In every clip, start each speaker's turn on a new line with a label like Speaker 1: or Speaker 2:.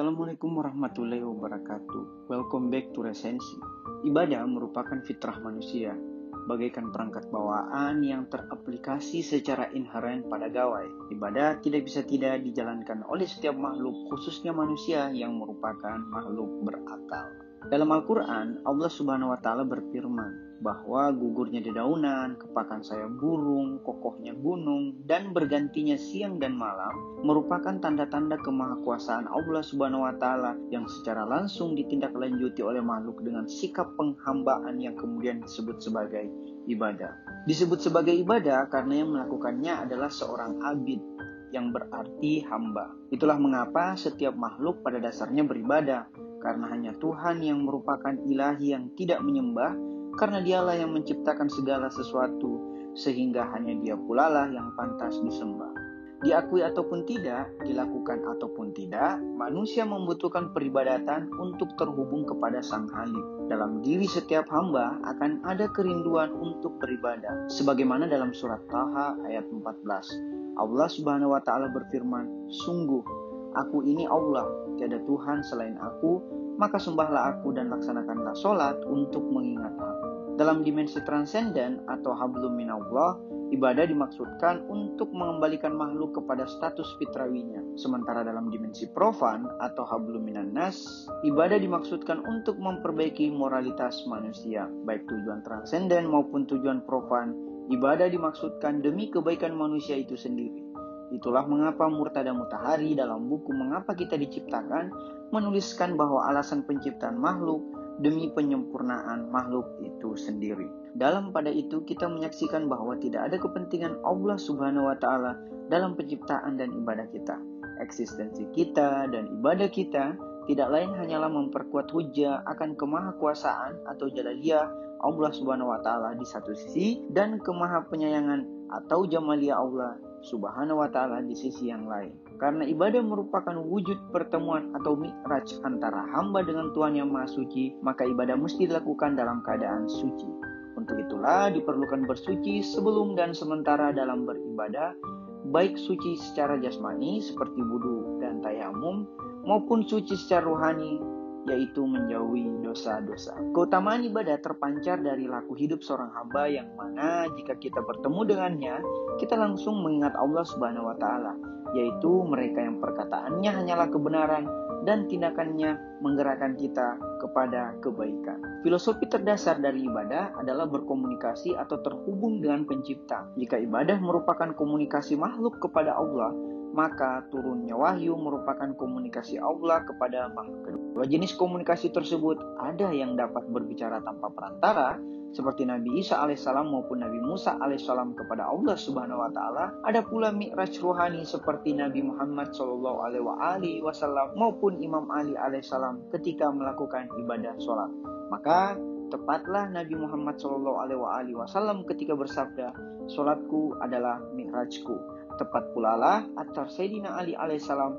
Speaker 1: Assalamualaikum warahmatullahi wabarakatuh. Welcome back to Resensi. Ibadah merupakan fitrah manusia, bagaikan perangkat bawaan yang teraplikasi secara inheren pada gawai. Ibadah tidak bisa tidak dijalankan oleh setiap makhluk, khususnya manusia yang merupakan makhluk berakal. Dalam Al-Quran, Allah Subhanahu wa Ta'ala berfirman bahwa gugurnya dedaunan, kepakan saya burung, kokohnya gunung, dan bergantinya siang dan malam merupakan tanda-tanda kemahakuasaan Allah Subhanahu wa Ta'ala yang secara langsung ditindaklanjuti oleh makhluk dengan sikap penghambaan yang kemudian disebut sebagai ibadah. Disebut sebagai ibadah karena yang melakukannya adalah seorang abid yang berarti hamba. Itulah mengapa setiap makhluk pada dasarnya beribadah karena hanya Tuhan yang merupakan ilahi yang tidak menyembah, karena dialah yang menciptakan segala sesuatu, sehingga hanya dia pula lah yang pantas disembah. Diakui ataupun tidak, dilakukan ataupun tidak, manusia membutuhkan peribadatan untuk terhubung kepada Sang Halik. Dalam diri setiap hamba akan ada kerinduan untuk beribadah. Sebagaimana dalam surat Taha ayat 14. Allah Subhanahu wa taala berfirman, "Sungguh Aku ini Allah, tiada Tuhan selain aku, maka sembahlah aku dan laksanakanlah sholat untuk mengingat aku. Dalam dimensi transenden atau hablum minallah, ibadah dimaksudkan untuk mengembalikan makhluk kepada status fitrawinya. Sementara dalam dimensi profan atau hablum minannas, ibadah dimaksudkan untuk memperbaiki moralitas manusia, baik tujuan transenden maupun tujuan profan. Ibadah dimaksudkan demi kebaikan manusia itu sendiri. Itulah mengapa Murtada Mutahari dalam buku Mengapa Kita Diciptakan menuliskan bahwa alasan penciptaan makhluk demi penyempurnaan makhluk itu sendiri. Dalam pada itu kita menyaksikan bahwa tidak ada kepentingan Allah Subhanahu wa taala dalam penciptaan dan ibadah kita. Eksistensi kita dan ibadah kita tidak lain hanyalah memperkuat hujah akan kemahakuasaan atau jalaliyah Allah Subhanahu wa taala di satu sisi dan kemahapenyayangan atau jamaliyah Allah Subhanahu wa taala di sisi yang lain. Karena ibadah merupakan wujud pertemuan atau mi'raj antara hamba dengan Tuhan yang Maha Suci, maka ibadah mesti dilakukan dalam keadaan suci. Untuk itulah diperlukan bersuci sebelum dan sementara dalam beribadah, baik suci secara jasmani seperti wudhu dan tayamum, maupun suci secara rohani yaitu menjauhi dosa-dosa. Keutamaan ibadah terpancar dari laku hidup seorang hamba yang mana jika kita bertemu dengannya, kita langsung mengingat Allah Subhanahu wa taala, yaitu mereka yang perkataannya hanyalah kebenaran dan tindakannya menggerakkan kita kepada kebaikan. Filosofi terdasar dari ibadah adalah berkomunikasi atau terhubung dengan pencipta. Jika ibadah merupakan komunikasi makhluk kepada Allah, maka turunnya wahyu merupakan komunikasi Allah kepada makhluk. Kedua jenis komunikasi tersebut ada yang dapat berbicara tanpa perantara, seperti Nabi Isa alaihissalam maupun Nabi Musa alaihissalam kepada Allah Subhanahu wa taala. Ada pula mi'raj rohani seperti Nabi Muhammad Shallallahu alaihi wasallam maupun Imam Ali alaihissalam ketika melakukan ibadah sholat. Maka tepatlah Nabi Muhammad Shallallahu alaihi wasallam ketika bersabda, "Sholatku adalah mi'rajku." Tepat pula lah atar Sayyidina Ali alaihissalam,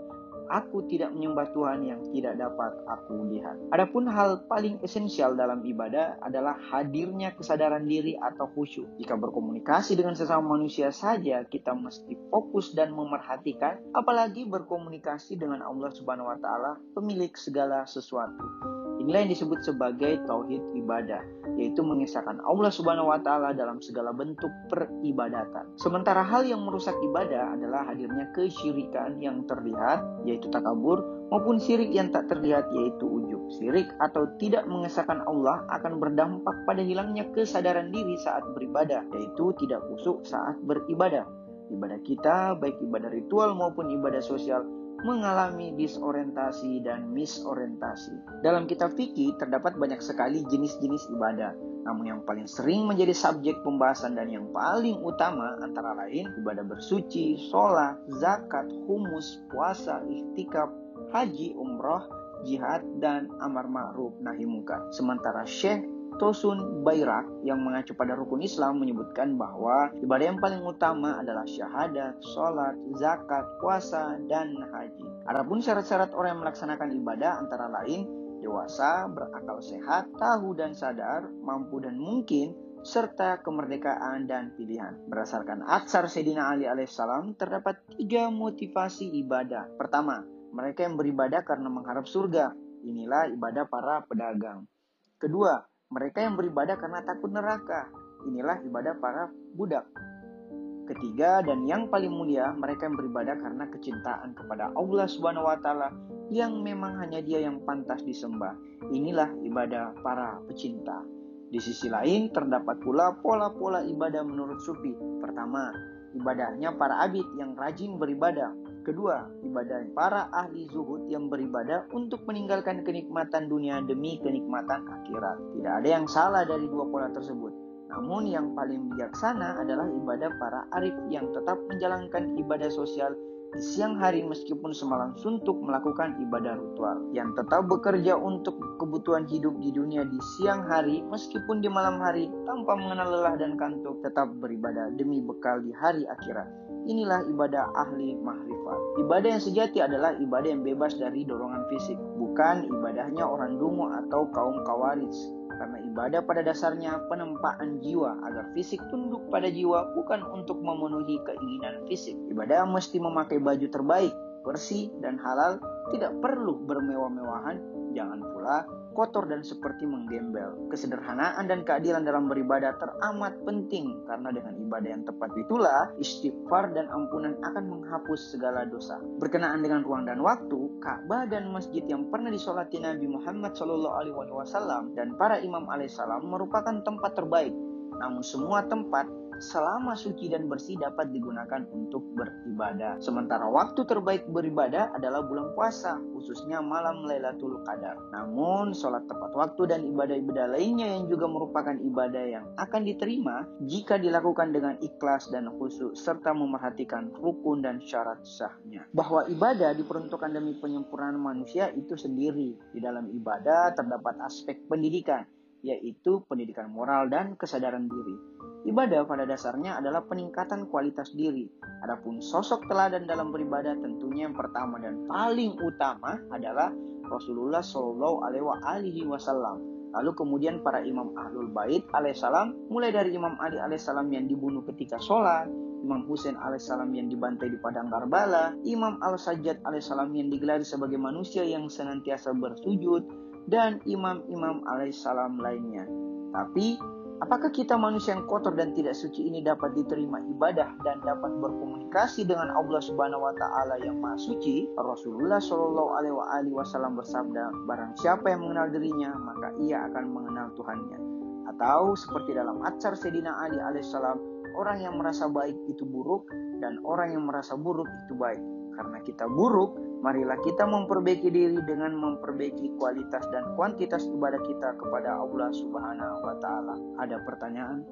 Speaker 1: aku tidak menyembah Tuhan yang tidak dapat aku lihat. Adapun hal paling esensial dalam ibadah adalah hadirnya kesadaran diri atau khusyuk. Jika berkomunikasi dengan sesama manusia saja, kita mesti fokus dan memerhatikan, apalagi berkomunikasi dengan Allah Subhanahu wa taala, pemilik segala sesuatu. Inilah yang disebut sebagai tauhid ibadah, yaitu mengisahkan Allah Subhanahu wa taala dalam segala bentuk peribadatan. Sementara hal yang merusak ibadah adalah hadirnya kesyirikan yang terlihat, yaitu takabur, maupun syirik yang tak terlihat yaitu ujub. Syirik atau tidak mengesahkan Allah akan berdampak pada hilangnya kesadaran diri saat beribadah, yaitu tidak khusyuk saat beribadah. Ibadah kita, baik ibadah ritual maupun ibadah sosial, mengalami disorientasi dan misorientasi. Dalam kitab fikih terdapat banyak sekali jenis-jenis ibadah, namun yang paling sering menjadi subjek pembahasan dan yang paling utama antara lain ibadah bersuci, sholat, zakat, humus, puasa, ikhtikaf, haji, umroh, jihad, dan amar ma'ruf nahi munkar. Sementara Syekh Tosun Bayrak yang mengacu pada rukun Islam menyebutkan bahwa ibadah yang paling utama adalah syahadat, sholat, zakat, puasa, dan haji. Adapun syarat-syarat orang yang melaksanakan ibadah antara lain dewasa, berakal sehat, tahu dan sadar, mampu dan mungkin, serta kemerdekaan dan pilihan. Berdasarkan aksar Sayyidina Ali alaihissalam terdapat tiga motivasi ibadah. Pertama, mereka yang beribadah karena mengharap surga. Inilah ibadah para pedagang. Kedua, mereka yang beribadah karena takut neraka. Inilah ibadah para budak. Ketiga dan yang paling mulia, mereka yang beribadah karena kecintaan kepada Allah Subhanahu wa taala yang memang hanya Dia yang pantas disembah. Inilah ibadah para pecinta. Di sisi lain, terdapat pula pola-pola ibadah menurut Sufi. Pertama, ibadahnya para abid yang rajin beribadah. Kedua, ibadah para ahli zuhud yang beribadah untuk meninggalkan kenikmatan dunia demi kenikmatan akhirat. Tidak ada yang salah dari dua pola tersebut. Namun yang paling bijaksana adalah ibadah para arif yang tetap menjalankan ibadah sosial di siang hari meskipun semalam suntuk melakukan ibadah ritual yang tetap bekerja untuk kebutuhan hidup di dunia di siang hari meskipun di malam hari tanpa mengenal lelah dan kantuk tetap beribadah demi bekal di hari akhirat inilah ibadah ahli mahrifat ibadah yang sejati adalah ibadah yang bebas dari dorongan fisik bukan ibadahnya orang dungu atau kaum kawaris karena ibadah pada dasarnya penempaan jiwa agar fisik tunduk pada jiwa bukan untuk memenuhi keinginan fisik. Ibadah mesti memakai baju terbaik, bersih dan halal, tidak perlu bermewah-mewahan, jangan pula kotor dan seperti menggembel. Kesederhanaan dan keadilan dalam beribadah teramat penting karena dengan ibadah yang tepat itulah istighfar dan ampunan akan menghapus segala dosa. Berkenaan dengan ruang dan waktu, Ka'bah dan masjid yang pernah disolati Nabi Muhammad SAW dan para imam alaihissalam merupakan tempat terbaik. Namun semua tempat selama suci dan bersih dapat digunakan untuk beribadah. Sementara waktu terbaik beribadah adalah bulan puasa, khususnya malam Lailatul Qadar. Namun, sholat tepat waktu dan ibadah-ibadah lainnya yang juga merupakan ibadah yang akan diterima jika dilakukan dengan ikhlas dan khusyuk serta memerhatikan rukun dan syarat sahnya. Bahwa ibadah diperuntukkan demi penyempurnaan manusia itu sendiri. Di dalam ibadah terdapat aspek pendidikan, yaitu pendidikan moral dan kesadaran diri. Ibadah pada dasarnya adalah peningkatan kualitas diri. Adapun sosok teladan dalam beribadah tentunya yang pertama dan paling utama adalah Rasulullah Shallallahu Alaihi Wasallam. Lalu kemudian para imam ahlul bait alaihissalam, mulai dari Imam Ali alaihissalam yang dibunuh ketika sholat, Imam Husain alaihissalam yang dibantai di padang Karbala, Imam Al Sajjad alaihissalam yang digelar sebagai manusia yang senantiasa bersujud, dan imam-imam alaihissalam lainnya. Tapi Apakah kita manusia yang kotor dan tidak suci ini dapat diterima ibadah dan dapat berkomunikasi dengan Allah Subhanahu wa taala yang Maha Suci? Rasulullah Shallallahu alaihi wasallam bersabda, barang siapa yang mengenal dirinya, maka ia akan mengenal Tuhannya. Atau seperti dalam acar Sedina Ali alaihissalam, orang yang merasa baik itu buruk dan orang yang merasa buruk itu baik. Karena kita buruk, Marilah kita memperbaiki diri dengan memperbaiki kualitas dan kuantitas ibadah kita kepada Allah Subhanahu wa taala. Ada pertanyaan?